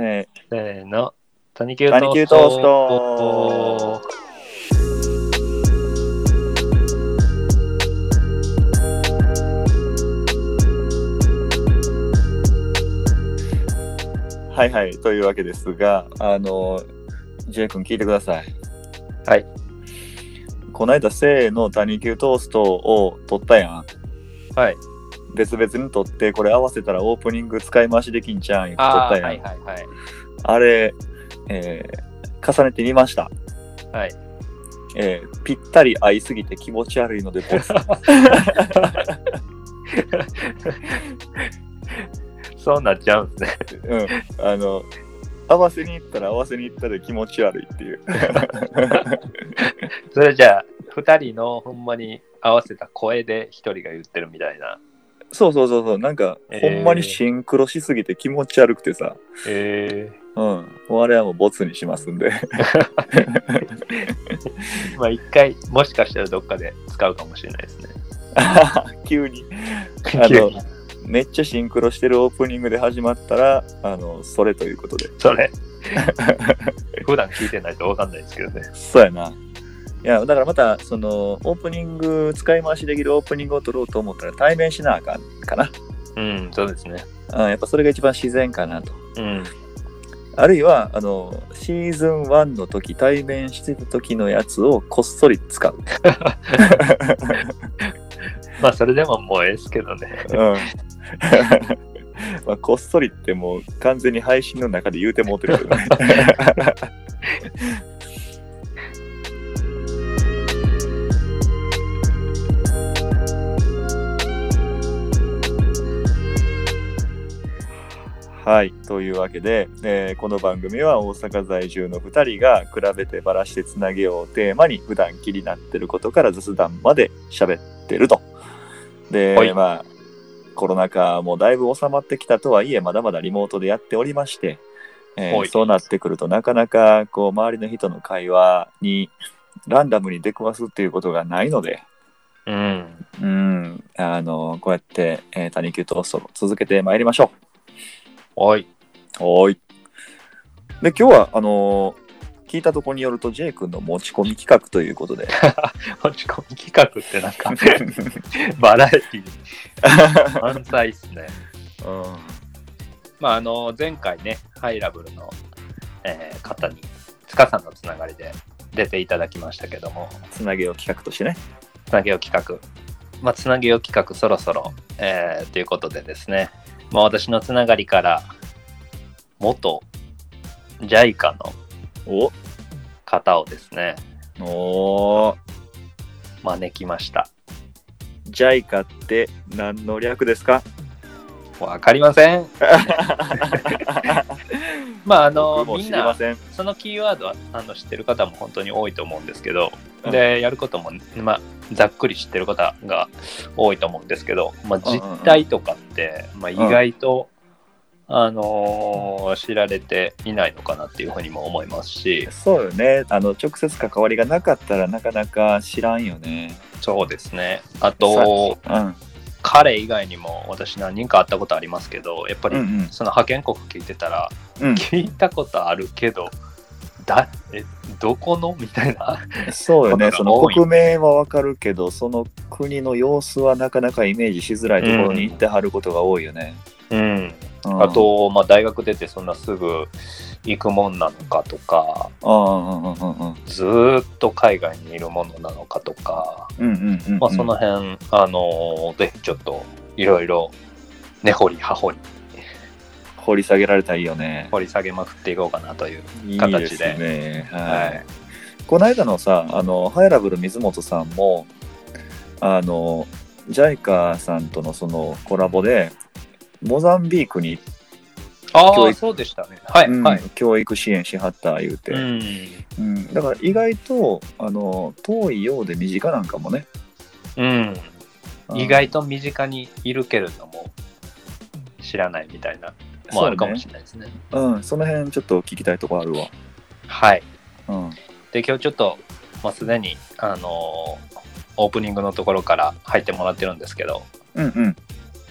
せせーの。タニキュータニキュートーストはいはい。というわけですが、あの、J 君聞いてください。はい。この間、せーの、タニキュートーストを取ったやん。はい。別々に取って、これ合わせたらオープニング使い回しできんちゃうん言ってったやん。はいはいはい。あれ、えー重ねてみました。はい。えーぴったり合いすぎて気持ち悪いのでボツ。そうなっちゃうんですね。うん。あの、合わせに行ったら合わせに行ったで気持ち悪いっていう。それじゃあ、二人のほんまに合わせた声で一人が言ってるみたいな。そうそうそうそう。なんか、えーほんまにシンクロしすぎて気持ち悪くてさ。えうん。もうあれはもうボツにしますんで。まあ一回、もしかしたらどっかで使うかもしれないですね。急に。あのめっちゃシンクロしてるオープニングで始まったら、あの、それということで。それ。普段聞いてないと分かんないですけどね。そうやな。いや、だからまた、その、オープニング、使い回しできるオープニングを撮ろうと思ったら対面しなあかんかな。うん、そうですね。うん、やっぱそれが一番自然かなと。うん。あるいは、あの、シーズン1の時、対面してた時のやつをこっそり使う。まあそれでももうええですけどね。うん。まあ、こっそりってもう完全に配信の中で言うてもうてるけどね。はい。というわけで、えーこの番組は大阪在住の2人が比べてばらしてつなげようをテーマに普段気になってることから雑談まで喋ってると。で、はいまあ、コロナ禍もだいぶ収まってきたとはいえ、まだまだリモートでやっておりまして、えーはいそうなってくるとなかなかこう周りの人の会話にランダムに出くわすっていうことがないので、うん。うん、あの、こうやって、えー、谷球トーストを続けてまいりましょはい。う。はーい。で、今日は、あのー聞いたところによると、J 君の持ち込み企画ということで。持ち込み企画ってなんか バラエティー満載っすね。うんまああの前回ね、ハイラブルの、えー方に塚さんのつながりで出ていただきましたけども、つなげよう企画としてね。つなげよう企画。まあ、つなげよう企画そろそろ、えーということでですね、まあ、私のつながりから元 JICA のお方をですね、おー招きました。JICA って何の略ですか？わかりません。まああのみんな。そのキーワードはあの知ってる方も本当に多いと思うんですけど、うんでやることも、まあ、ざっくり知ってる方が多いと思うんですけど、まあ、うんうんうん実態とかって、まあ、意外と、あのー知られていないのかなっていうふうにも思いますしそうよね。あの、直接関わりがなかったらなかなか知らんよね。そうですねあとうん。彼以外にも私何人か会ったことありますけどやっぱりうんうんその派遣国聞いてたら、うん。聞いたことあるけどだえどこの？みたいなそうよね。その国名はわかるけど、その国の様子はなかなかイメージしづらいところに行ってはることが多いよね。うんうんあ、と、まあ、大学出てそんなすぐ行くもんなのかとか、うんうんうんうんうん。ずーっと海外にいるものなのかとか、うんうんうんうん。まあ、その辺、あのーぜひちょっといろいろ根掘り葉掘り掘り下げられたらいいよね。掘り下げまくっていこうかなという。いい形ですでね。はい。はいこの間のさ、あの、ハイラブル水本さんも、あの、JICA さんとのそのコラボで、モザンビークに、ああ、教育そうでしたね。はい、うんはい。教育支援しはった言うて、うん。うんだから意外とあの遠いようで身近なんかもね。うん。うん意外と身近にいるけれども、知らないみたいな、もあるかもしれないですね。うん、その辺ちょっと聞きたいとこあるわ。はい。うん。で今日ちょっと、まあ、すでに、あのーオープニングのところから入ってもらってるんですけどうんうん。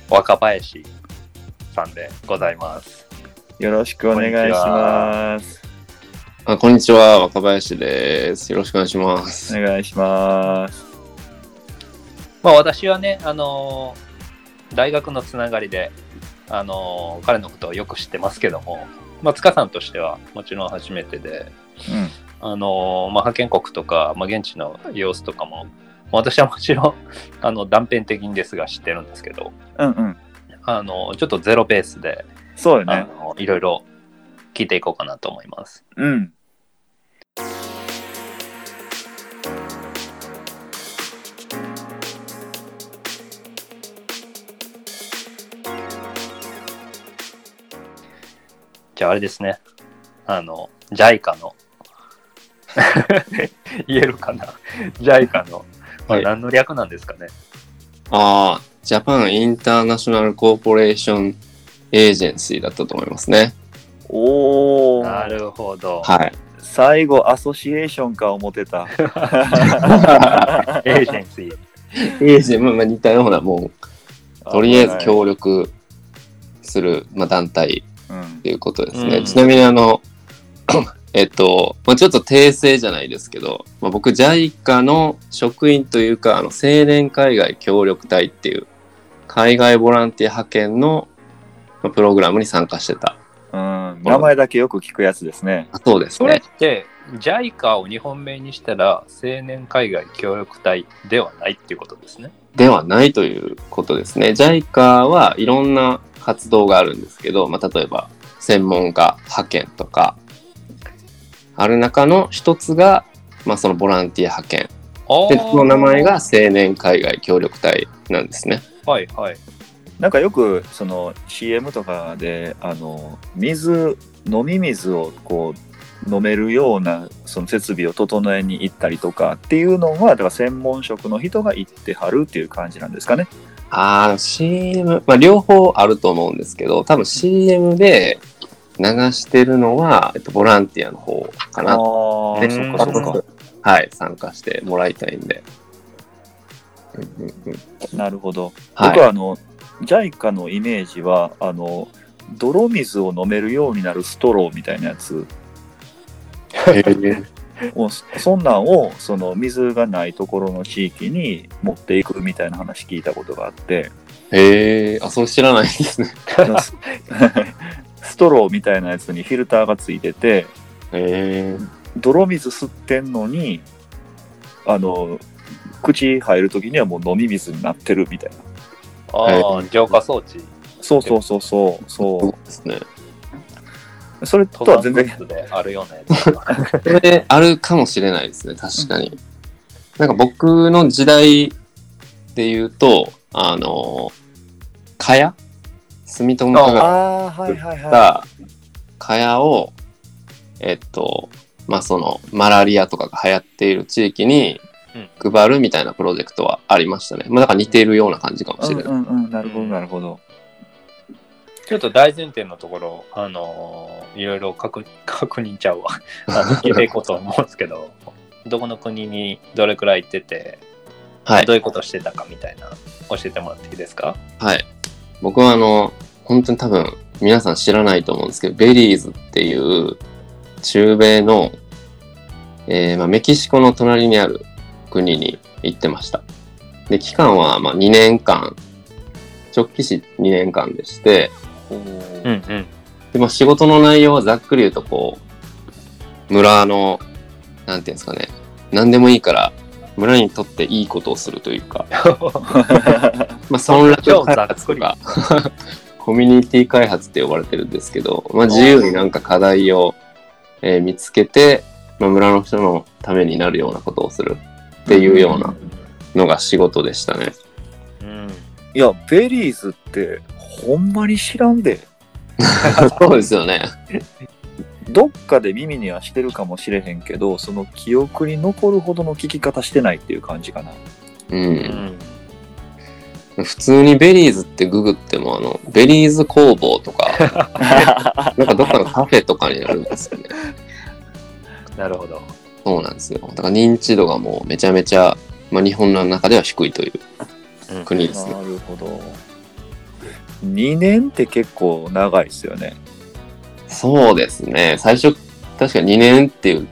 若林さんでございますよろしくお願いします。あ、こんにちは。若林です。よろしくお願いします。お願いします。まあ私はね、あのー大学のつながりで、あのー彼のことをよく知ってますけども、まあ塚さんとしてはもちろん初めてで、あのーまあ派遣国とか、まあ現地の様子とかも、私はもちろん、あの断片的にですが知ってるんですけど、うん。うんうん。あのちょっとゼロベースで、あそうよね。のいろいろ聞いていこうかなと思います。うん。じゃああれですね。あの、JICA の、言えるかな ?JICA の、まあはい何の略なんですかね？ああ、ジャパンインターナショナルコーポレーションエージェンシーだったと思いますね。おー。なるほど。はい。最後、アソシエーションか思ってた。エージェンシー。エージェント、まあ、似たようなもう、とりあえず協力する、まあ、団体うんっていうことですね。うんちなみにあの、えっと、まあ、ちょっと訂正じゃないですけど、まあ、僕 JICA の職員というか、あの青年海外協力隊っていう海外ボランティア派遣のまあプログラムに参加してた。うん。名前だけよく聞くやつですね。あそうですそれっね。て、JICA を日本名にしたら、青年海外協力隊ではないっていうことですね。ではないということですね。JICA はいろんな活動があるんですけど、まあ、例えば専門家派遣とか、ある中の一つが、まあ、そのボランティア派遣。で、その名前が青年海外協力隊なんですね。はいはい。なんかよくその CM とかであの水飲み水をこう飲めるようなその設備を整えに行ったりとかっていうのはだから専門職の人が行ってはるっていう感じなんですかね。ああ、CM、まあ、両方あると思うんですけど、多分 CM で流してるのは、えっと、ボランティアの方かな。ああそっかそっか。はい、参加してもらいたいんで。うんうんうんなるほど。はい僕はあの JICA のイメージはあの泥水を飲めるようになるストローみたいなやつそんなんをその水がないところの地域に持っていくみたいな話聞いたことがあって。へえ、あ、それ知らないですね。ス ストローみたいなやつにフィルターがついてて。泥水吸ってんのにあの口入る時にはもう飲み水になってるみたいなああ、浄化装置。そうそうそうそうそうそですね。うそれとは全然あるようなやつとか。それあるかもしれないですね、確かに。なんか僕の時代で言うと、あの、蚊帳？住友科学ああはいはいはが蚊帳を、えっと、まあそのマラリアとかが流行っている地域に配るみたいなプロジェクトはありましたね。まあだから似ているような感じかもいしれない。うんうんうんなるほどなるほどちょっと大前提のところ、あのーいろいろ確確認ちゃうわ。聞いていこうと思うんですけど、どこの国にどれくらい行ってて、はいど。ういうことしてたかみたいな、教えてもらっていいですか？はい。僕はあの、本当に多分皆さん知らないと思うんですけど、ベリーズっていう中米の、えーまあ、メキシコの隣にある国に行ってました。で、期間はまあ2年間、直帰し2年間でして、うんうん。でまあ、仕事の内容はざっくり言うとこう、村の、なんていうんですかね、何でもいいから、村にとっていいことをするというか、まあ、村落開発とか、コミュニティ開発って呼ばれてるんですけど、まあ、自由になんか課題を、えー見つけて、まあ、村の人のためになるようなことをするっていうようなのが仕事でしたね。うん。いやベリーズってほんまに知らんで そうですよね。どっかで耳にはしてるかもしれへんけどその記憶に残るほどの聞き方してないっていう感じかなう。うんん。普通にベリーズってググっても、あの、ベリーズ工房とか、なんかどっかのカフェとかになるんですよね。なるほど。そうなんですよ。だから認知度がもうめちゃめちゃ、まあ、日本の中では低いといううん国ですね。なるほど2年って結構長いですよねそうですね。最初、確か2年っていう、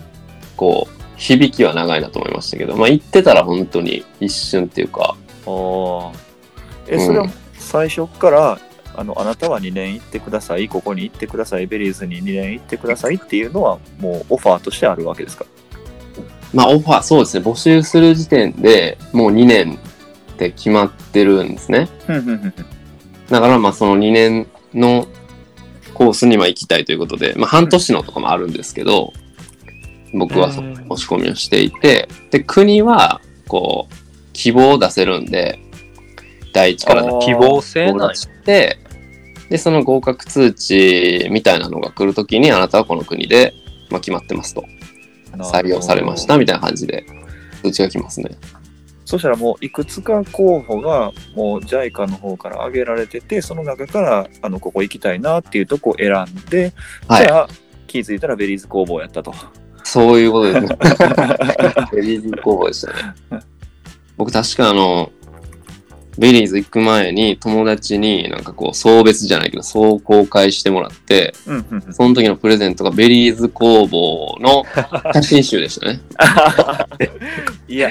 こう、響きは長いなと思いましたけど、まあ、行ってたら本当に一瞬っていうか、ああ。え、それは最初から、あの、あなたは2年行ってください、ここに行ってください、ベリーズに2年行ってくださいっていうのは、もうオファーとしてあるわけですか？まあ、オファー、そうですね。募集する時点でもう2年って決まってるんですね。だから、まあ、その2年のコースには行きたいということで、まあ、半年のとかもあるんですけど、僕はその申し込みをしていて、で、国は、こう、希望を出せるんで、第一から希望性を出。して、で、その合格通知みたいなのが来るときに、あなたはこの国で、まあ、決まってますと。採用されましたみたいな感じで、通知が来ますね。そしたらもういくつか候補がもう JICA の方から挙げられててその中からあのここ行きたいなっていうとこを選んで、はいじゃあ気づいたらベリーズ工房やったと。そういうことですね。ベリーズ工房でしたね。僕確かあの、ベリーズ行く前に友達になんかこう送別じゃないけど、壮行会してもらって、うんうんうんその時のプレゼントがベリーズ工房の写真集でしたね。いや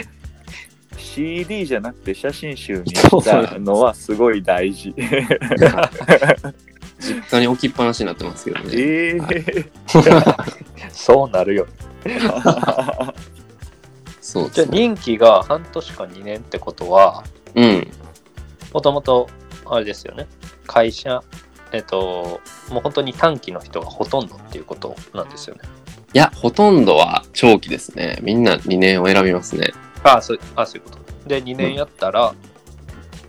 CD じゃなくて写真集にしたのはすごい大事。実家に置きっぱなしになってますけどね。ええそうなるよ。そう。じゃあ任期が半年か2年ってことは、うん。もともとあれですよね。会社、えっと、もう本当に短期の人がほとんどっていうことなんですよね。いや、ほとんどは長期ですね。みんな2年を選びますね。ああ、そうあそういうこと。で、2年やったら、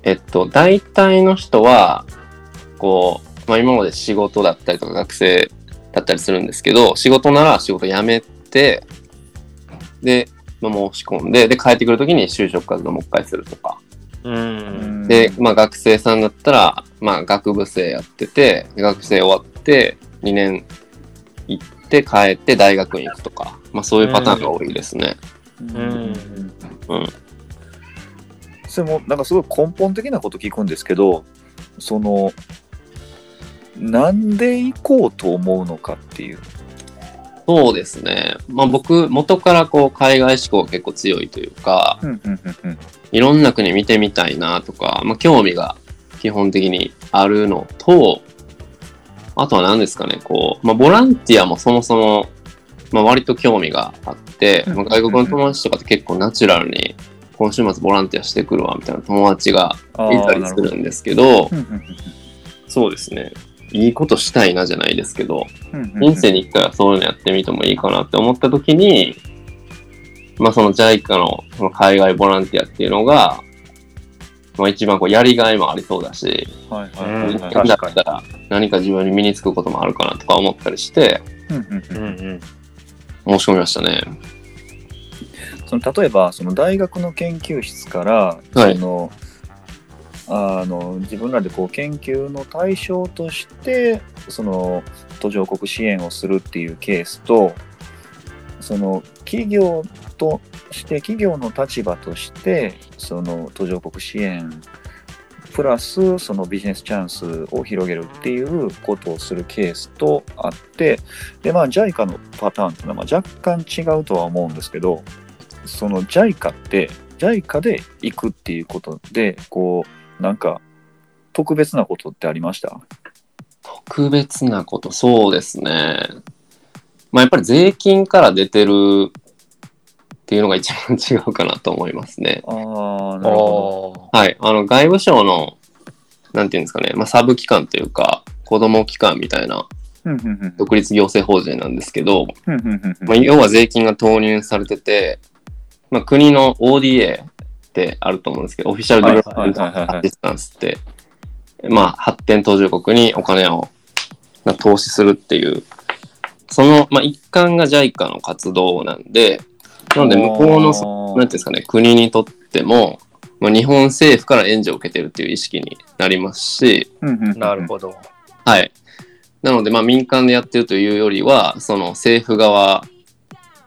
えっと、大体の人は、こう、まあ今まで仕事だったりとか学生だったりするんですけど、仕事なら仕事辞めて、で、まあ、申し込んで、で、帰ってくるときに就職活動もう一回するとか。うん。で、まあ学生さんだったら、まあ学部生やってて、学生終わって、2年行って帰って大学に行くとか、まあそういうパターンが多いですね。うんうん。それもなんかすごい根本的なこと聞くんですけどそのなんで行こうと思うのかっていう。そうですね。まあ僕、元からこう海外志向が結構強いというか、いろんな国見てみたいなとか、まあ興味が基本的にあるのと、あとは何ですかね、こう、まあボランティアもそもそも、まあ割と興味があって、うんまあ、外国の友達とかって結構ナチュラルに、今週末ボランティアしてくるわみたいな友達があいたりするんですけど、そうですね。いいことしたいなじゃないですけど、人生に一回はそういうのやってみてもいいかなって思った時に、まあその JICA のその海外ボランティアっていうのが、まあ一番こうやりがいもありそうだし、はいはいうんはいだはいったら何か自分に身につくこともあるかなとか思ったりして、うんうんうんうんうん。申し込みましたね。その例えばその大学の研究室から、はい。そのあの自分らでこう研究の対象としてその途上国支援をするっていうケースとその企業として企業の立場としてその途上国支援プラスそのビジネスチャンスを広げるっていうことをするケースとあってでまあ JICA のパターンっていうのはまあ若干違うとは思うんですけどその JICA って JICA で行くっていうことでこうなんか特別なことってありました？特別なこと、そうですね。まあやっぱり税金から出てるっていうのが一番違うかなと思いますね。ああなるほおはい。あの、外務省の、なんていうんですかね、まあ、サブ機関というか、子供機関みたいな独立行政法人なんですけど、まあ、要は税金が投入されてて、まあ、国の ODA ってあると思うんですけど、 Official Development Assistance って、まあ、発展途上国にお金をまあ投資するっていう、その、まあ、一環が JICA の活動なんで、なので、向こうの、そなんていうんですかね、国にとっても、まあ、日本政府から援助を受けてるっていう意識になりますし、なるほど。はい。なので、まあ、民間でやってるというよりは、その政府側、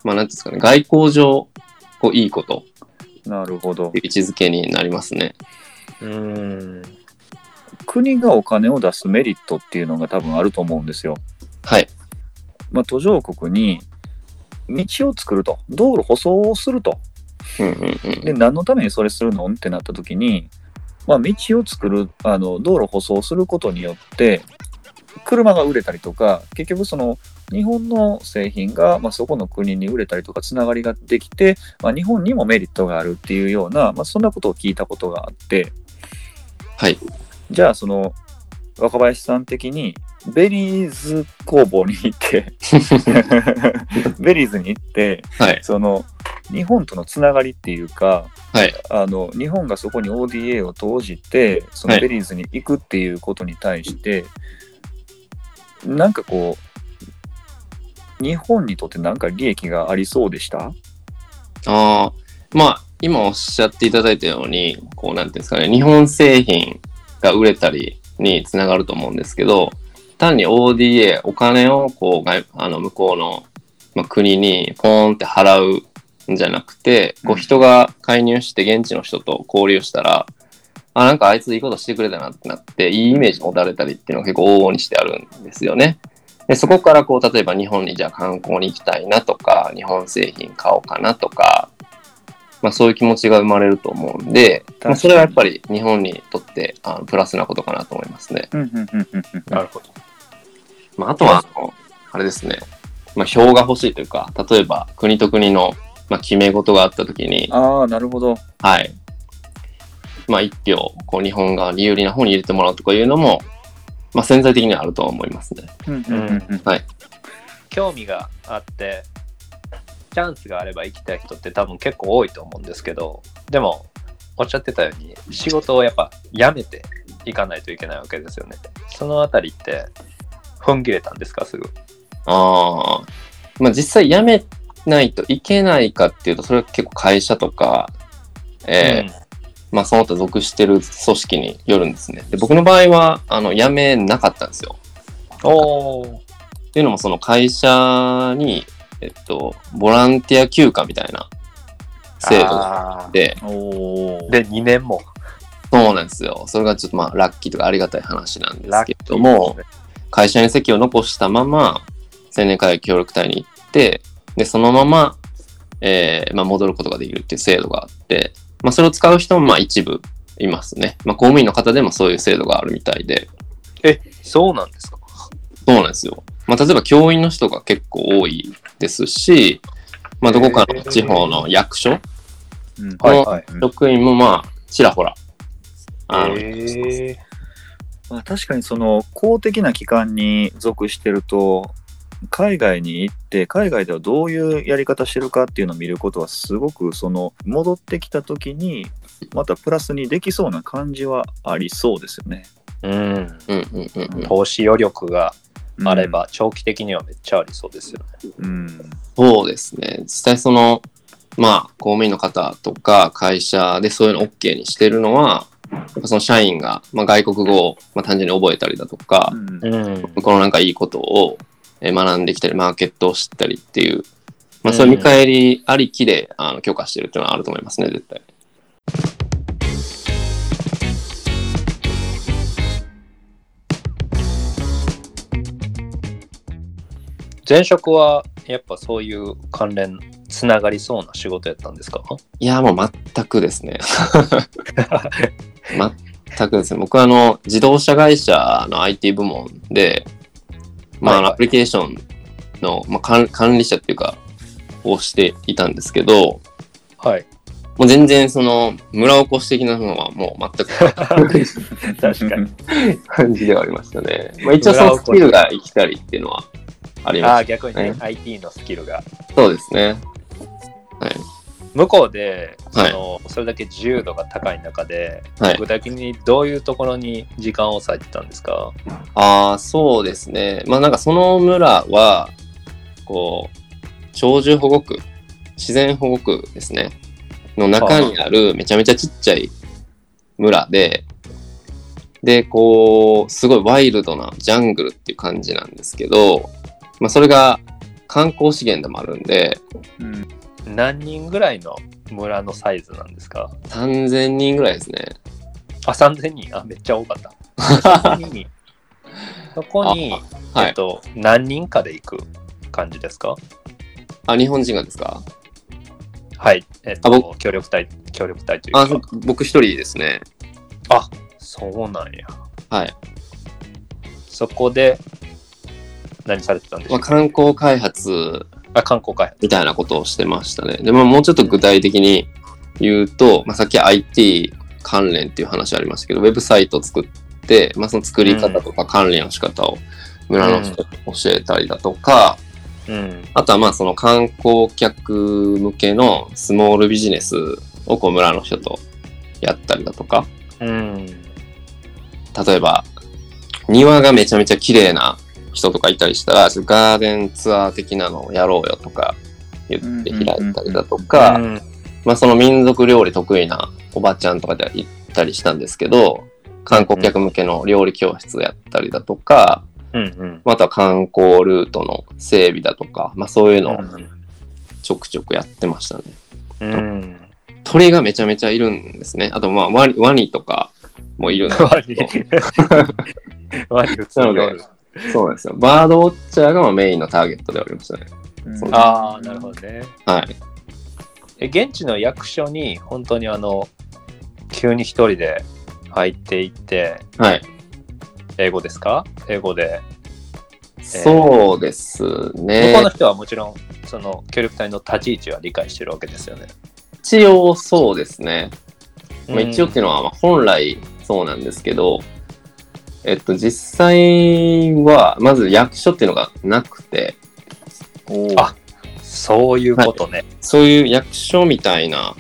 まあ、なんていうんですかね、外交上、こう、いいことど。なるほど位置づけになりますね。うん。国がお金を出すメリットっていうのが多分あると思うんですよ。はい。まあ、途上国に道を作ると道路舗装をするとうんうんうん。で何のためにそれするの？ってなった時に、まあ、道を作るあの道路舗装することによって車が売れたりとか結局その日本の製品が、まあ、そこの国に売れたりとかつながりができて、まあ、日本にもメリットがあるっていうような、まあ、そんなことを聞いたことがあってはい。じゃあその若林さん的にベリーズ工房に行って ベリーズに行ってはい。その日本とのつながりっていうかはい。あの日本がそこに ODA を投じてそのはいベリーズに行くっていうことに対して、なんかこう日本にとってなんか利益がありそうでした？ああ、まあ、今おっしゃっていただいたように、こう、なんていうんですかね、日本製品が売れたりにつながると思うんですけど、単に ODA、お金をこう外あの向こうの、まあ、国にポーンって払うんじゃなくて、こう人が介入して現地の人と交流したら、あ、なんかあいついいことしてくれたなってなって、いいイメージ持たれたりっていうのが結構往々にしてあるんですよね。でそこからこう例えば日本にじゃあ観光に行きたいなとか日本製品買おうかなとか、まあ、そういう気持ちが生まれると思うんで、まあ、それはやっぱり日本にとってあのプラスなことかなと思いますね。うんうんうんうんうん。なるほど。まあ、あとはあのあれですね、まあ、票が欲しいというか例えば国と国の、まあ、決め事があった時に、ああなるほど。はい。まあ、一票こう日本側に有利な方に入れてもらうとかいうのも、まあ、潜在的にはあるとは思いますね。うんうんうんうんはい興味があって、チャンスがあれば行きたい人って多分結構多いと思うんですけど、でも、おっしゃってたように、仕事をやっぱ辞めていかないといけないわけですよね。そのあたりって、踏ん切れたんですか、すぐ？ああ、まあ実際辞めないといけないかっていうと、それは結構会社とか、えーまあその他属してる組織によるんですね。で僕の場合は、あの、辞めなかったんですよ。おお。っていうのもその会社に、えっと、ボランティア休暇みたいな制度がああって、で、2年も。そうなんですよ。それがちょっとまあラッキーとかありがたい話なんですけラッキーども、会社に席を残したまま青年会協力隊に行ってでそのまま、えーまあ、戻ることができるっていう制度があって、まあ、それを使う人もまあ一部いますね、まあ、公務員の方でもそういう制度があるみたいで。え、そうなんですか？そうなんですよ、まあ、例えば教員の人が結構多いですし、まあ、どこかの地方の役所うん。はいはい。職員もまあちらほら。あのえまあ、確かにその公的な機関に属してると海外に行って海外ではどういうやり方してるかっていうのを見ることはすごくその戻ってきた時にまたプラスにできそうな感じはありそうですよね。うん。うんうんうんうん投資余力があれば、長期的にはめっちゃありそうですよね。うん。そうですね。実際その、まあ、公務員の方とか会社でそういうの OK にしてるのは、やっぱその社員が、まあ、外国語を、まあ、単純に覚えたりだとかう、んこうのなんかいいことをえー学んできたり、マーケットを知ったりっていう、まあ、そういう見返りありきで、あの許可してるっていうのはあると思いますね、絶対。前職はやっぱそういう関連つながりそうな仕事やったんですか？いや、もう全くですね。全くですね。僕はあの、自動車会社の IT 部門で、まあ、はいはいアプリケーションの、まあ、管管理者っていうか、をしていたんですけど、はい。もう全然その、村おこし的なのはもう全く 確かに。感じではありましたね。まあ、一応そのスキルが生きたりっていうのはありああ、まし逆にね、ね IT のスキルが。た。そうですね。はい。向こうで、はい。そのそれだけ自由度が高い中で、はい。具体的にどういうところに時間を割いてたんですか？ああ、そうですね。まあなんかその村は、こう、鳥獣保護区、自然保護区ですね。の中にあるめちゃめちゃちっちゃい村で、で、こう、すごいワイルドなジャングルっていう感じなんですけど、まあそれが観光資源でもあるんで、うん何人ぐらいの村のサイズなんですか？3000人ぐらいですね。あ、3000人あ、めっちゃ多かった。そこに、そこにはいえっと、何人かで行く感じですか？あ、日本人がですか？はい。えっあと、協力隊、協力隊というか。あ、そ僕一人ですね。そうなんや。はい。そこで、何されてたんでしょまあ、観光開発あ、観光開発。みたいなことをしてましたね。で、まあ、もうちょっと具体的に言うと、まあ、さっき IT 関連っていう話ありましたけど、ウェブサイトを作って、まあ、その作り方とか関連の仕方を村の人に教えたりだとか、うん。あとはまあその観光客向けのスモールビジネスをこう村の人とやったりだとか、うん。例えば庭がめちゃめちゃ綺麗な人とかいたりしたら、ガーデンツアー的なのをやろうよとか言って開いたりだとか、うんまあその民族料理得意なおばちゃんとかで行ったりしたんですけど、観光客向けの料理教室をやったりだとか、うんうん。また観光ルートの整備だとか、まあそういうのをちょくちょくやってましたね。うん。鳥がめちゃめちゃいるんですね。あとまあワニワニとかもいるんです ワニ。ワニ普通におるそうなんですよ。バードウォッチャーがまあメインのターゲットでありましたね。そうああ、なるほどね。はい。え、現地の役所に、本当にあの、急に一人で入っていって、はい。英語ですか？英語で。そうです向ねこうの。人はもちろん、その協力隊の立ち位置は理解してるわけですよね。一応そうですね。まあ、一応っていいうのはまあ本来そうなんですけど、えっと実際はまず役所っていうのがなくて、あそういうことね。そういう役所みたいな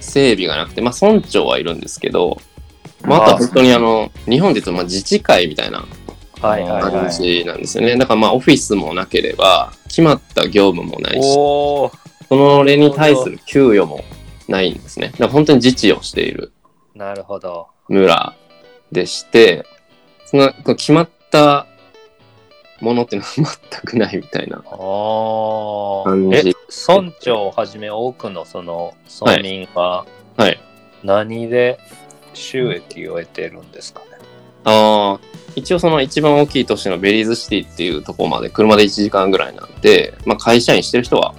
整備がなくて、まあ村長はいるんですけど、まあ、あとは本当にあの、日本で言うとまあ自治会みたいなはいはいは感い。じなんですよね。だからまあオフィスもなければ、決まった業務もないし、それに対する給与もないんですね。だから本当に自治をしているなるほど。村でして、その決まったものっていうのは全くないみたいな。お感じえ、村長をはじめ多くのその村民ははい。何で収益を得てるんですかね？ああ、一応その一番大きい都市のベリーズシティっていうところまで車で1時間ぐらいなんで、まあ会社員してる人は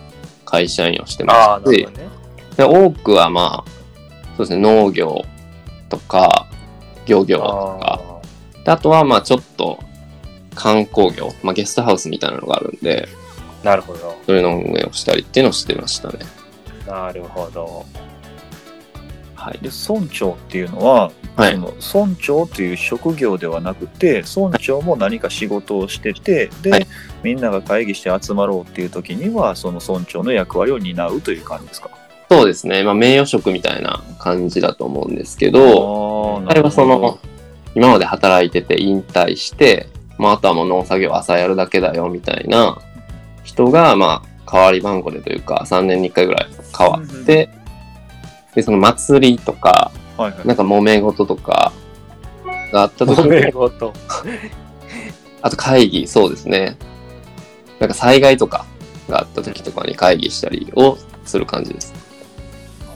会社員をしてますしね。で多くはまあ、そうですね、農業とか、漁業とか、あであとはまあちょっと観光業、まあゲストハウスみたいなのがあるんで、ーなるほど。それの運営をしたりっていうのをしてましたね。なるほど。はい。で村長っていうのは、はいその村長という職業ではなくて村長も何か仕事をしててで、はいみんなが会議して集まろうっていう時にはその村長の役割を担うという感じですか？そうですね。まあ名誉職みたいな感じだと思うんですけど、ああれはその、今まで働いてて引退して、まあ、あとはもう農作業朝やるだけだよみたいな人が、まあ、代わり番号でというか、3年に1回ぐらい変わって、で、その祭りとか、はいはいなんか揉め事とかがあった時に、事。あと会議、そうですね。なんか災害とかがあった時とかに会議したりをする感じです。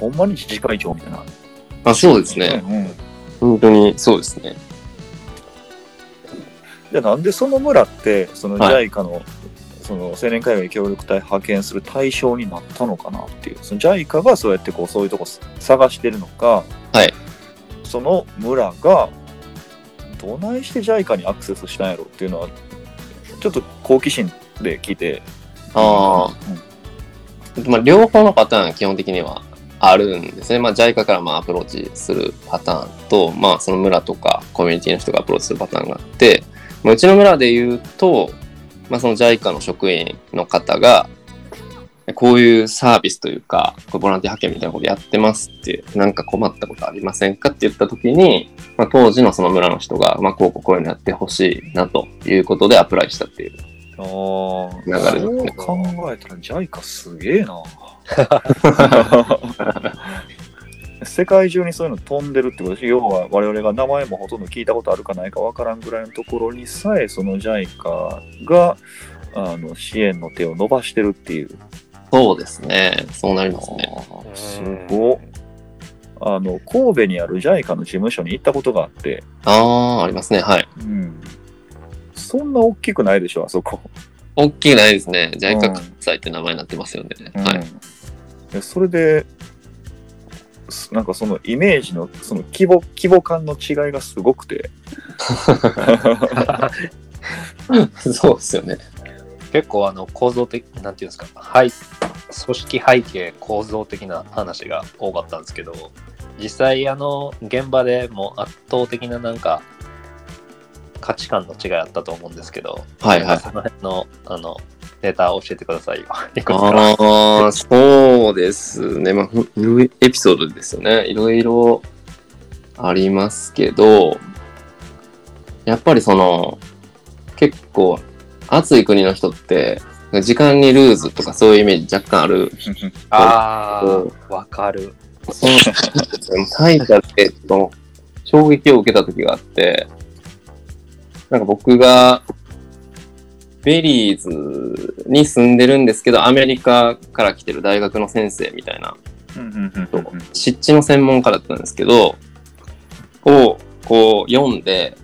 ほんまに自治会長みたいな。あ、そうですね。うんうん。本当にそうですね。じゃあなんでその村ってそのは JICA の,、その青年海外協力隊派遣する対象になったのかなっていう。その JICA がそうやってこうそういうとこ探してるのか、はい。その村がどないして JICA にアクセスしたんやろっていうのはちょっと好奇心で聞いて。ああ、まあ、両方のパターン基本的にはあるんですね。まあ、JICA からまあアプローチするパターンと、まあ、その村とかコミュニティの人がアプローチするパターンがあって、まあ、うちの村で言うと、まあ、その JICA の職員の方が、こういうサービスというか、ボランティア派遣みたいなことやってますって、なんか困ったことありませんかって言った時に、まあ、当時のその村の人が、まあ、こうこうこういうのやってほしいなということでアプライしたっていう。あー流れですそうね考えたら JICA すげえな 世界中にそういうの飛んでるってことで要は我々が名前もほとんど聞いたことあるかないかわからんぐらいのところにさえその JICA があの支援の手を伸ばしてるっていうそうですね。そうなりますね。すごっあの神戸にある JICA の事務所に行ったことがあって、ああ、ありますね。はい。うん、そんな大きくないでしょあそこ大きくないですね。ジャイカうん関西って名前になってますよね。うんはい。でそれですなんかそのイメージのその規模規模感の違いがすごくて そうですよね。結構あの構造的、なんていうんですか、はい、組織背景構造的な話が多かったんですけど、実際あの現場でもう圧倒的ななんか価値観の違いあったと思うんですけど、はいはいその辺のあのネタ教えてくださいよ。ああ、そうですね。まあ、ふいろいろエピソードですよね。いろいろありますけど、やっぱりその、結構、暑い国の人って、時間にルーズとかそういうイメージ若干ある。ああ、わかる。その、タイタって、その、衝撃を受けた時があって、なんか僕が、ベリーズに住んでるんですけど、アメリカから来てる大学の先生みたいな、湿地の専門家だったんですけど、をこう読んで、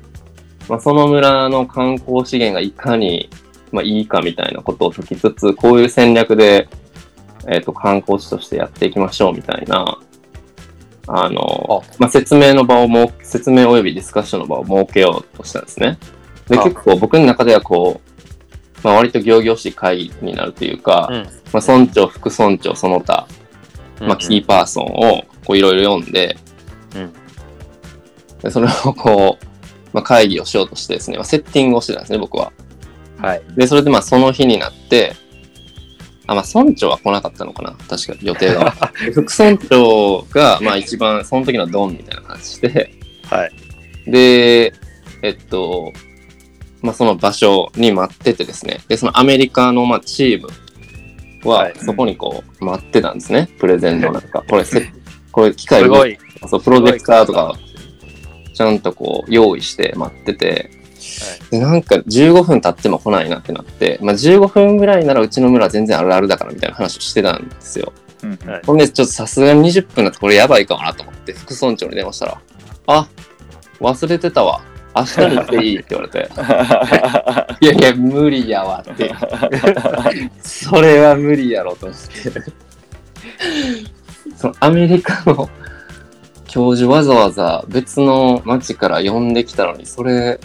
まあ、その村の観光資源がいかに、まあ、いいかみたいなことを解きつつ、こういう戦略で、えっ、と、観光地としてやっていきましょうみたいな、あの、まあ、説明の場をもう、説明及びディスカッションの場を設けようとしたんですね。で、あ結構僕の中ではこう、まあ、割と行々しい会議になるというか、うんまあ、村長、副村長、その他、まあ、キーパーソンをこういろいろ読んで、うんでそれをこう、まあ、会議をしようとしてですね、まあ、セッティングをしてたんですね、僕は。はい。で、それでまあその日になって、あ、まあ村長は来なかったのかな確か予定が。で 副村長がまあ一番その時のドンみたいな感じで、はい。で、えっと、まあその場所に待っててですね、で、そのアメリカのまあチームははい。そこにこう待ってたんですね、プレゼンのなんか、これせ、これ機械すごい。そう、プロジェクターとかちゃんとこう用意して待ってて、で、なんか15分経っても来ないなってなって、まあ15分ぐらいならうちの村全然あるあるだからみたいな話をしてたんですよ。はい。ほんで、ちょっとさすがに20分だとこれやばいかもなと思って、副村長に電話したら、あ、忘れてたわ。明日に行っていいって言われて、いやいや、無理やわって。それは無理やろと思って。そのアメリカの教授わざわざ別の町から呼んできたのに、それ、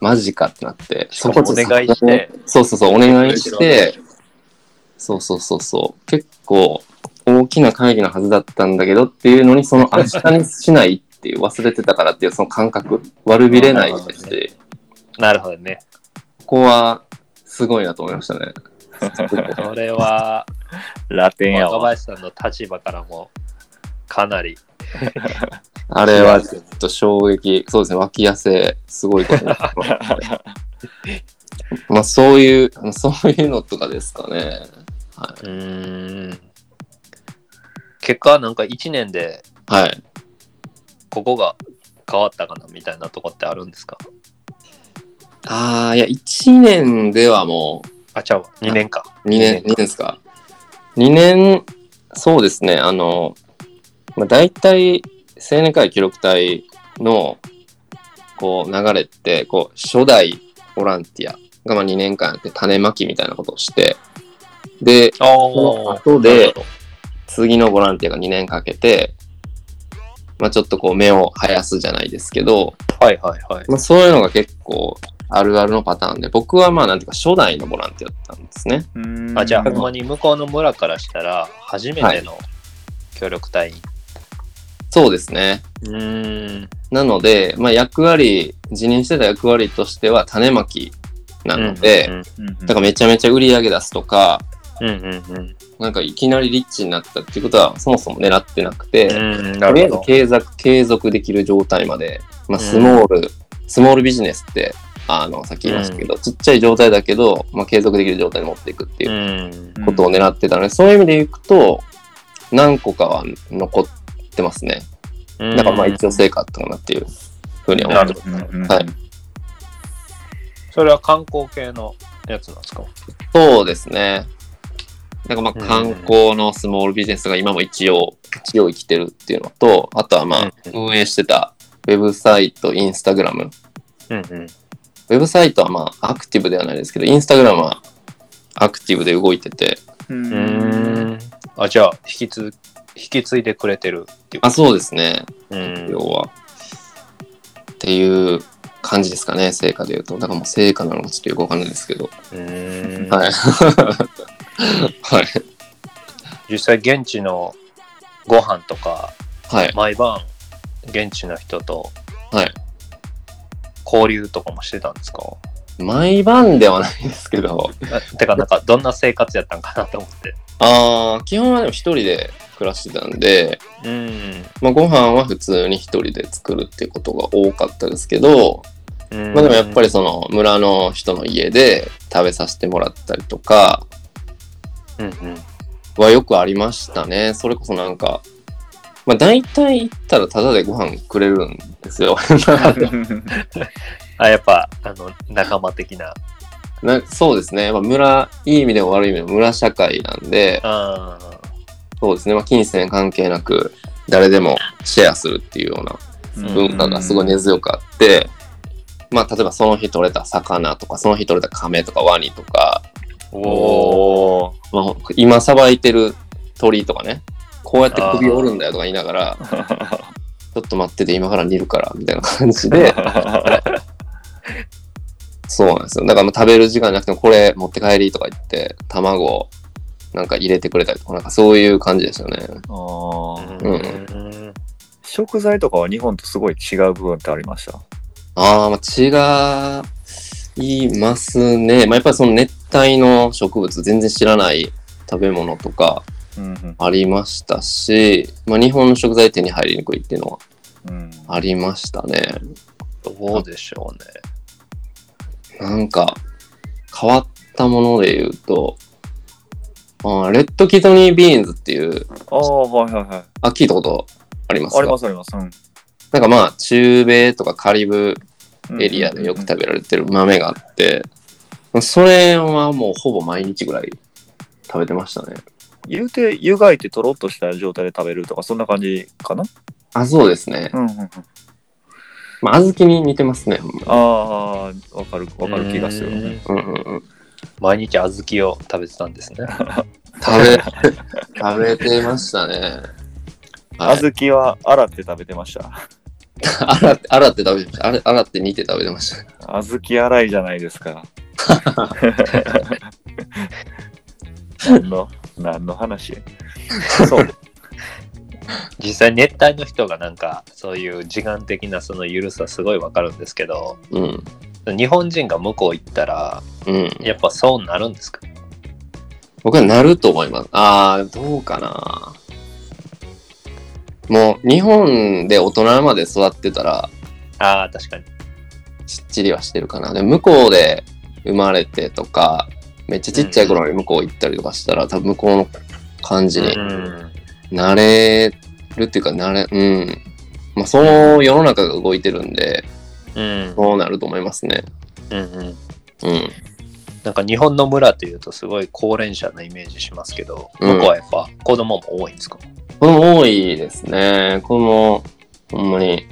マジかってなって、しかもお願いして。そうそうそう、お願いして、そうそうそうそう、結構大きな会議のはずだったんだけどっていうのに、その明日にしないっていう、忘れてたからっていうその感覚、悪びれないですし、なるほどね。ここはすごいなと思いましたね。それは、ラテンやわ。若林さんの立場からも、かなり。あれはちょっと衝撃、そうですね、脇汗、すごいことになってますまあそういう、そういうのとかですかね。はうーん。結果、なんか1年で、い。はい。ここが変わったかなみたいなとこってあるんですか？ああ、いや、1年ではもう、あ、ちゃうわ。2年か。2年、2年ですか ?2 年、そうですね、あの、まあ、大体、青年会記録隊の、こう、流れって、こう、初代ボランティアが、まあ、2年間やって種まきみたいなことをして、で、あの後で次のボランティアが2年かけて、まあ、ちょっとこう、目を生やすじゃないですけど、はいはいはい。まあ、そういうのが結構、あるあるのパターンで、僕はまあ、なんていうか、初代のボランティアだったんですね。あ、じゃあ、ほうんんまに向こうの村からしたら、初めての協力隊員。そうですね。うーん。なので、まあ、役割、辞任してた役割としては種まきなので、だからめちゃめちゃ売り上げ出すとか、うんうんうん。なんかいきなりリッチになったっていうことはそもそも狙ってなくて、うん、なとりあえず。継続継続できる状態まで、まあ、スモール、スモールビジネスって、あの、さっき言いましたけど、ちっちゃい状態だけど、まあ、継続できる状態に持っていくっていううん。ことを狙ってたので、そういう意味でいくと、何個かは残ってますね。だからまあ一応成果あったかなっていうふうには思ってます。はいそれは観光系のやつなんですか？そうですね。なんかまあうん観光のスモールビジネスが今も一応、一応生きてるっていうのと、あとはまあうん運営してたウェブサイト、インスタグラム。うんうん。ウェブサイトはまあアクティブではないですけど、インスタグラムはアクティブで動いてて、う。うんん。あ、じゃあ、引き継引き継いでくれてるっていうあ、そうですね、うん要は。っていう感じですかね、成果で言うと。だからもう成果なのかちょっとよくわかんないですけど。うんはい。はい。実際現地のご飯とかはい。毎晩現地の人とはい。交流とかもしてたんですか？毎晩ではないですけど、あてかなんかどんな生活やったんかなと思ってあー基本はでも一人で暮らしてたんで、うん、まあ、ご飯は普通に一人で作るってことが多かったですけど、まあでもやっぱりその村の人の家で食べさせてもらったりとかうんうんはよくありましたね。それこそなんか、まあ大体行ったらタダでご飯くれるんですよ。あやっぱあの仲間的な なそうですね。まあ、村、いい意味でも悪い意味でも村社会なんで、あそうですね。まあ金銭関係なく誰でもシェアするっていうような文化がすごい根強くあって、まあ例えばその日取れた魚とか、その日取れた亀とかワニとか、おおー。まあ、今さばいてる鳥とかね、こうやって首折るんだよとか言いながら、ちょっと待ってて今から煮るから、みたいな感じで、そうなんですよ。だからもう食べる時間なくてもこれ持って帰りとか言って、卵なんか入れてくれたりとか、なんかそういう感じですよね。あーうん食材とかは日本とすごい違う部分ってありました？ああ、まあ違いますね。まあやっぱりその熱帯の植物全然知らない食べ物とかうんありましたし、まあ日本の食材手に入りにくいっていうのはうんありましたね。どうでしょうねなんか、変わったもので言うと、あーレッドキドニービーンズっていう、ああ、はいはいはい。あ、聞いたことありますか？ありますあります。うんなんかまあ、中米とかカリブエリアでよく食べられてる豆があって、それはもうほぼ毎日ぐらい食べてましたね。言うて、湯がいてとろっとした状態で食べるとか、そんな感じかな？あ、そうですね。うんうんうん。まあ、小豆に似てますね。ああ、わかる、わかる気がする。うんうんうんうん。毎日小豆を食べてたんですね食べ、食べてましたね。はい、小豆は洗って食べてました。洗って、洗って食べてました。あれ洗って煮て食べてました。小豆洗いじゃないですか。何の、何の話？そう。実際熱帯の人がなんかそういう時間的なその緩さすごいわかるんですけどうん。日本人が向こう行ったらうん。やっぱそうなるんですか？僕はなると思います。ああ、どうかな。もう、日本で大人まで育ってたら、ああ確かにちっちりはしてるかな。で向こうで生まれてとか、めっちゃちっちゃい頃に向こう行ったりとかしたら、多分向こうの感じにうんなれるっていうか、なれ、うん。まあ、そう世の中が動いてるんで、うんそうなると思いますね。うんうんうん。なんか日本の村というとすごい高齢者なイメージしますけど、うん向こうはやっぱ子供も多いんですか？この多いですね。この、ほんまに、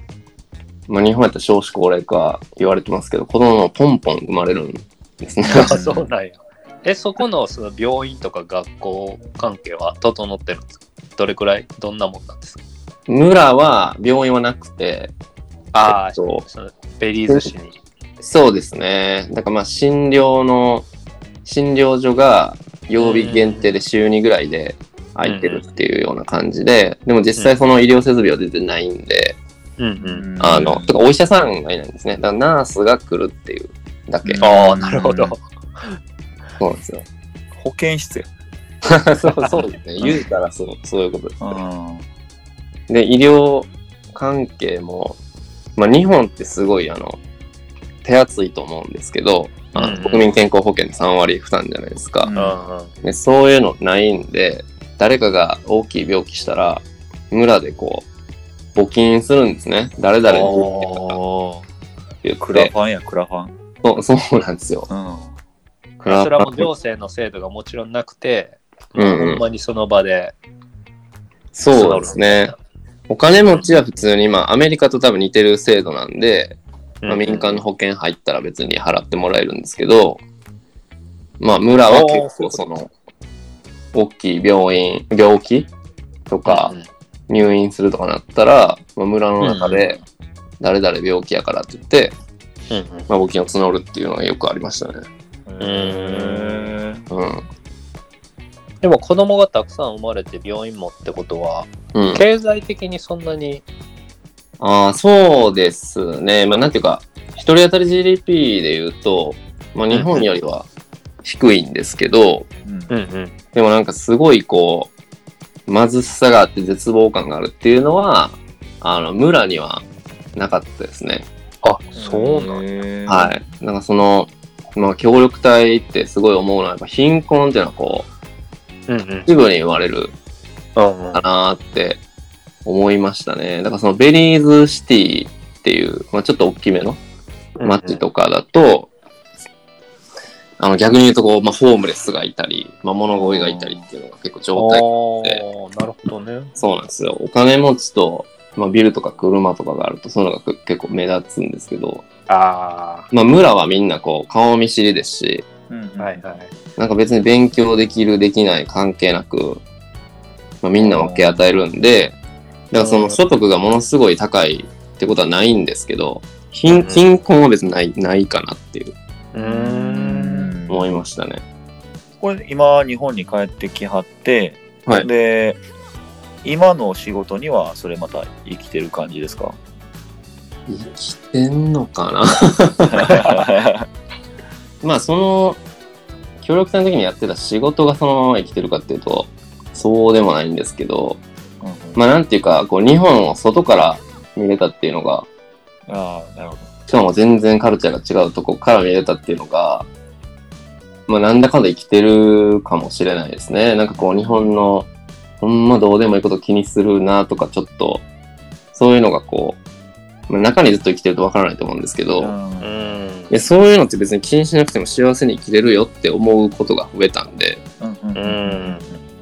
まあ、日本やったら少子高齢化言われてますけど、子供もポンポン生まれるんですね。あそうなんや。え、そこのその病院とか学校関係は整ってるんですか？どれくらい？どんなもんなんですか？村は病院はなくて、ああ、えっとベリーズ市に。そうですね。だからまあ診療の、診療所が曜日限定で週2ぐらいで空いてるっていうような感じで、でも実際その医療設備は全然ないんで、うんうん。あの、とかお医者さんがいないんですね。だからナースが来るっていうだけ。うんああ、なるほど。そうなんですよ。保健室や。そうそうですね。言うたらそう、そういうことです。うん。で、医療関係も、まあ、日本ってすごいあの、手厚いと思うんですけど、あのうん国民健康保険で3割負担じゃないですか。うんうんうんでそういうのないんで、誰かが大きい病気したら、村でこう、募金するんですね。誰々にお。クラファンや、クラファン。そうそうなんですよ。うん。クラそれはもうファン行政の制度がもちろんなくて、うんうんほんまにその場でそうですね。。お金持ちは普通に、まあ、アメリカと多分似てる制度なんで、まあ、民間の保険入ったら別に払ってもらえるんですけど、まあ村は結構その、大きい病院、病気とか入院するとかなったら、まあ、村の中で誰々病気やからって言って、うんうんまあ、募金を募るっていうのがよくありましたね。うん。でも子供がたくさん生まれて病院もってことは、うん。経済的にそんなに、ああ、そうですね。まあ、なんていうか、一人当たり GDP で言うと、まあ、日本よりは低いんですけど、うんうん。でもなんかすごいこう、貧しさがあって絶望感があるっていうのは、あの、村にはなかったですね。あ、そうなんはい。なんかその、まあ、協力隊ってすごい思うのは、やっぱ貧困っていうのはこう、うんうん。一部に生まれるかなーって思いましたね。だからそのベリーズシティっていう、まあ、ちょっと大きめの街とかだと、あの逆に言うとこう、まあ、ホームレスがいたり、まあ、物乞いがいたりっていうのが結構状態。おーなるほどね。そうなんですよ。お金持ちと、まあ、ビルとか車とかがあると、そういうのが結構目立つんですけど、あまあ、村はみんなこう、顔見知りですし、うんあ、はいはい。なんか別に勉強できる、できない関係なく、まあ、みんな分け与えるんで、だからその所得がものすごい高いってことはないんですけど、貧貧困は別にないないかなっていううーん。思いましたね。これ今日本に帰ってきはって、はい。で今の仕事にはそれまた生きてる感じですか？生きてんのかな？まあその、協力隊の時にやってた仕事がそのまま生きてるかっていうと、そうでもないんですけど、まあなんていうか、こう日本を外から見れたっていうのが、ああなるほど。しかも全然カルチャーが違うとこから見れたっていうのが、まあなんだかんだ生きてるかもしれないですね。なんかこう日本の、ほんまどうでもいいこと気にするなとかちょっと、そういうのがこう、まあ、中にずっと生きてるとわからないと思うんですけど。でそういうのって別に気にしなくても幸せに生きれるよって思うことが増えたんで、う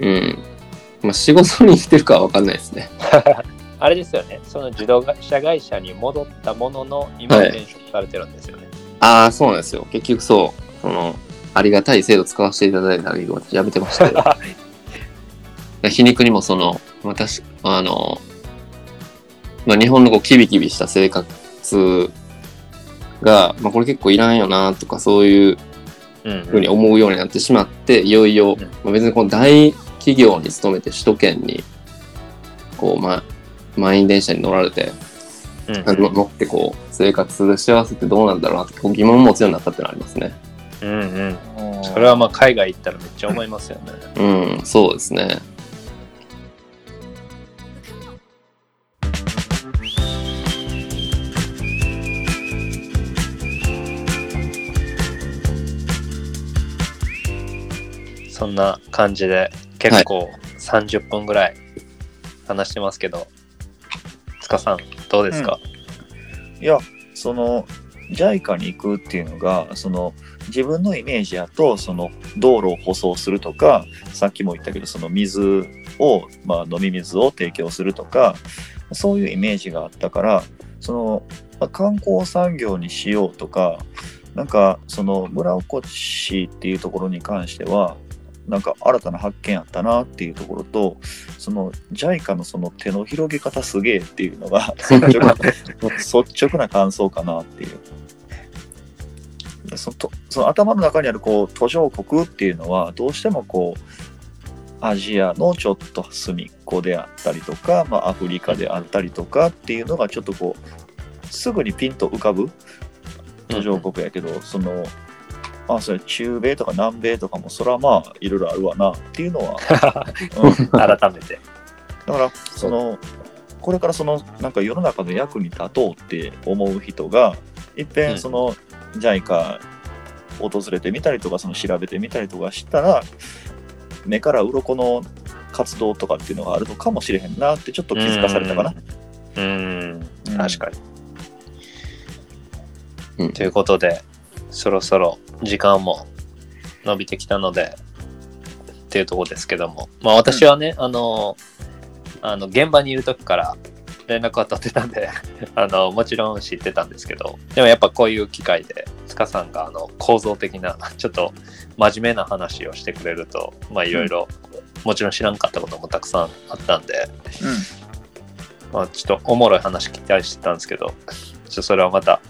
ん。まあ仕事に生きてるかはわかんないですね。あれですよね。その自動車会社に戻ったものの、今はい転職されてるんですよね。ああ、そうなんですよ。結局そう、その、ありがたい制度使わせていただいたりやめてましたけど。皮肉にもその、私、あの、まあ、日本のこうキビキビした生活が、まあ、これ結構いらんよなとかそういううんふうに思うようになってしまって、いよいよ、うんまあ、別にこの大企業に勤めて首都圏に、こう、まあ、満員電車に乗られて、うんの乗ってこう、生活幸せってどうなんだろうなって疑問を持つようになったってのはありますね。うんうん。うんそれはまあ海外行ったらめっちゃ思いますよね。うん、そうですね。そんな感じで結構30分ぐらい話してますけど、塚さんどうですか、いやその JICA に行くっていうのがその自分のイメージやとその道路を舗装するとかさっきも言ったけどその水を、まあ、飲み水を提供するとかそういうイメージがあったからその、まあ観光産業にしようとかなんかその村おこしっていうところに関してはなんか新たな発見あったなっていうところとその JICA のその手の広げ方すげえっていうのが 率直な率直な感想かなっていう。でそとその頭の中にあるこう途上国っていうのはどうしてもこうアジアのちょっと隅っこであったりとか、まあ、アフリカであったりとかっていうのがちょっとこうすぐにピンと浮かぶ途上国やけど、そのまあそれ中米とか南米とかもそれはまあいろいろあるわなっていうのは、うん、改めて。だからそのこれからそのなんか世の中の役に立とうって思う人がいっぺうん。んその JICA 訪れてみたりとかその調べてみたりとかしたら目から鱗の活動とかっていうのがあるのかもしれへんなってちょっと気づかされたかな。うん、うん確かに。うんということで、そろそろ時間も伸びてきたので、っていうところですけども、まあ私はね、あの、あの、現場にいる時から連絡は取ってたんで、あの、もちろん知ってたんですけど、でもやっぱこういう機会で、塚塚さんがあの構造的なちょっと真面目な話をしてくれるとまあいろいろもちろん知らんかったこともたくさんあったんで、まあ、ちょっとおもろい話期待してたんですけどちょっとそれはまた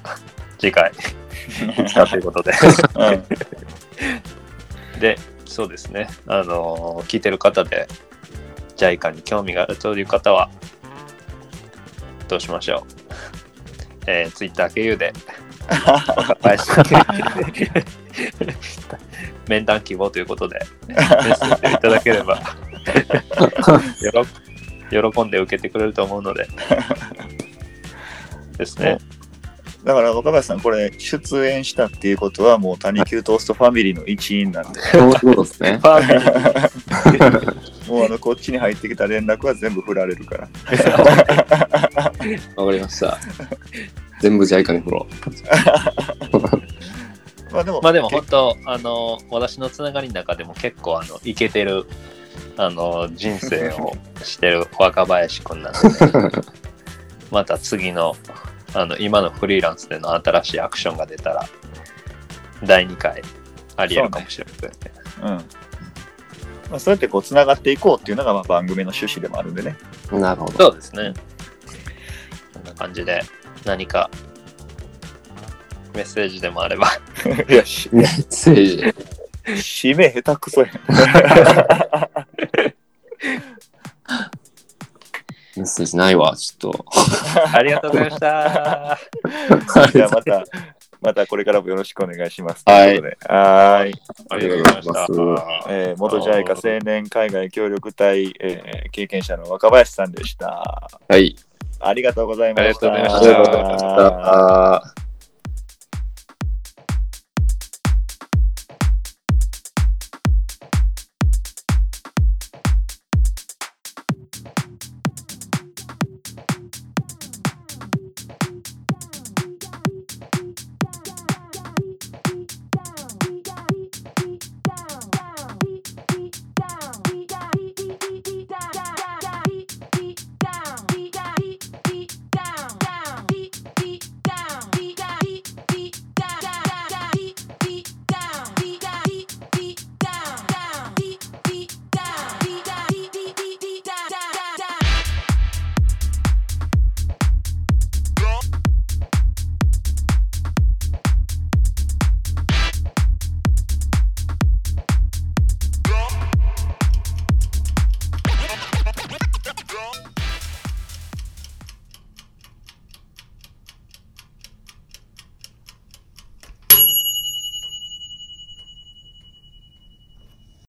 次回 いつかということでうん。うん。でそうですねあの聞いてる方で JICA に興味があるという方はどうしましょう。えー、Twitter 経由で。面談希望ということでメッセいただければよろ 喜んで受けてくれると思うので。ですねだから若林さん、これ、出演したっていうことは、もう谷球トーストファミリーの一員なんで、そういうことですね。もうあのこっちに入ってきた連絡は全部振られるから。わかりました。全部ジャイカに振ろ まあでも、まあでも本当あの私のつながりの中でも結構あのイケてるあの人生をしてる若林くんなのでまた次のあの今のフリーランスでの新しいアクションが出たら第2回ありえるかもしれませんね。うん。まあ、そうやってこう、つながっていこうっていうのが、まあ、番組の趣旨でもあるんでね。う。なるほど。そうですね。こんな感じで何かメッセージでもあれば いや、しメッセージ。締め下手くそやん。メッセージないわ、ちょっと。ありがとうございました。じゃあまた、またこれからもよろしくお願いします。はいはーい。ありがとうございました。えー元ジャイカ青年海外協力隊、えー経験者の若林さんでした。はい。ありがとうございましたありがとうございました。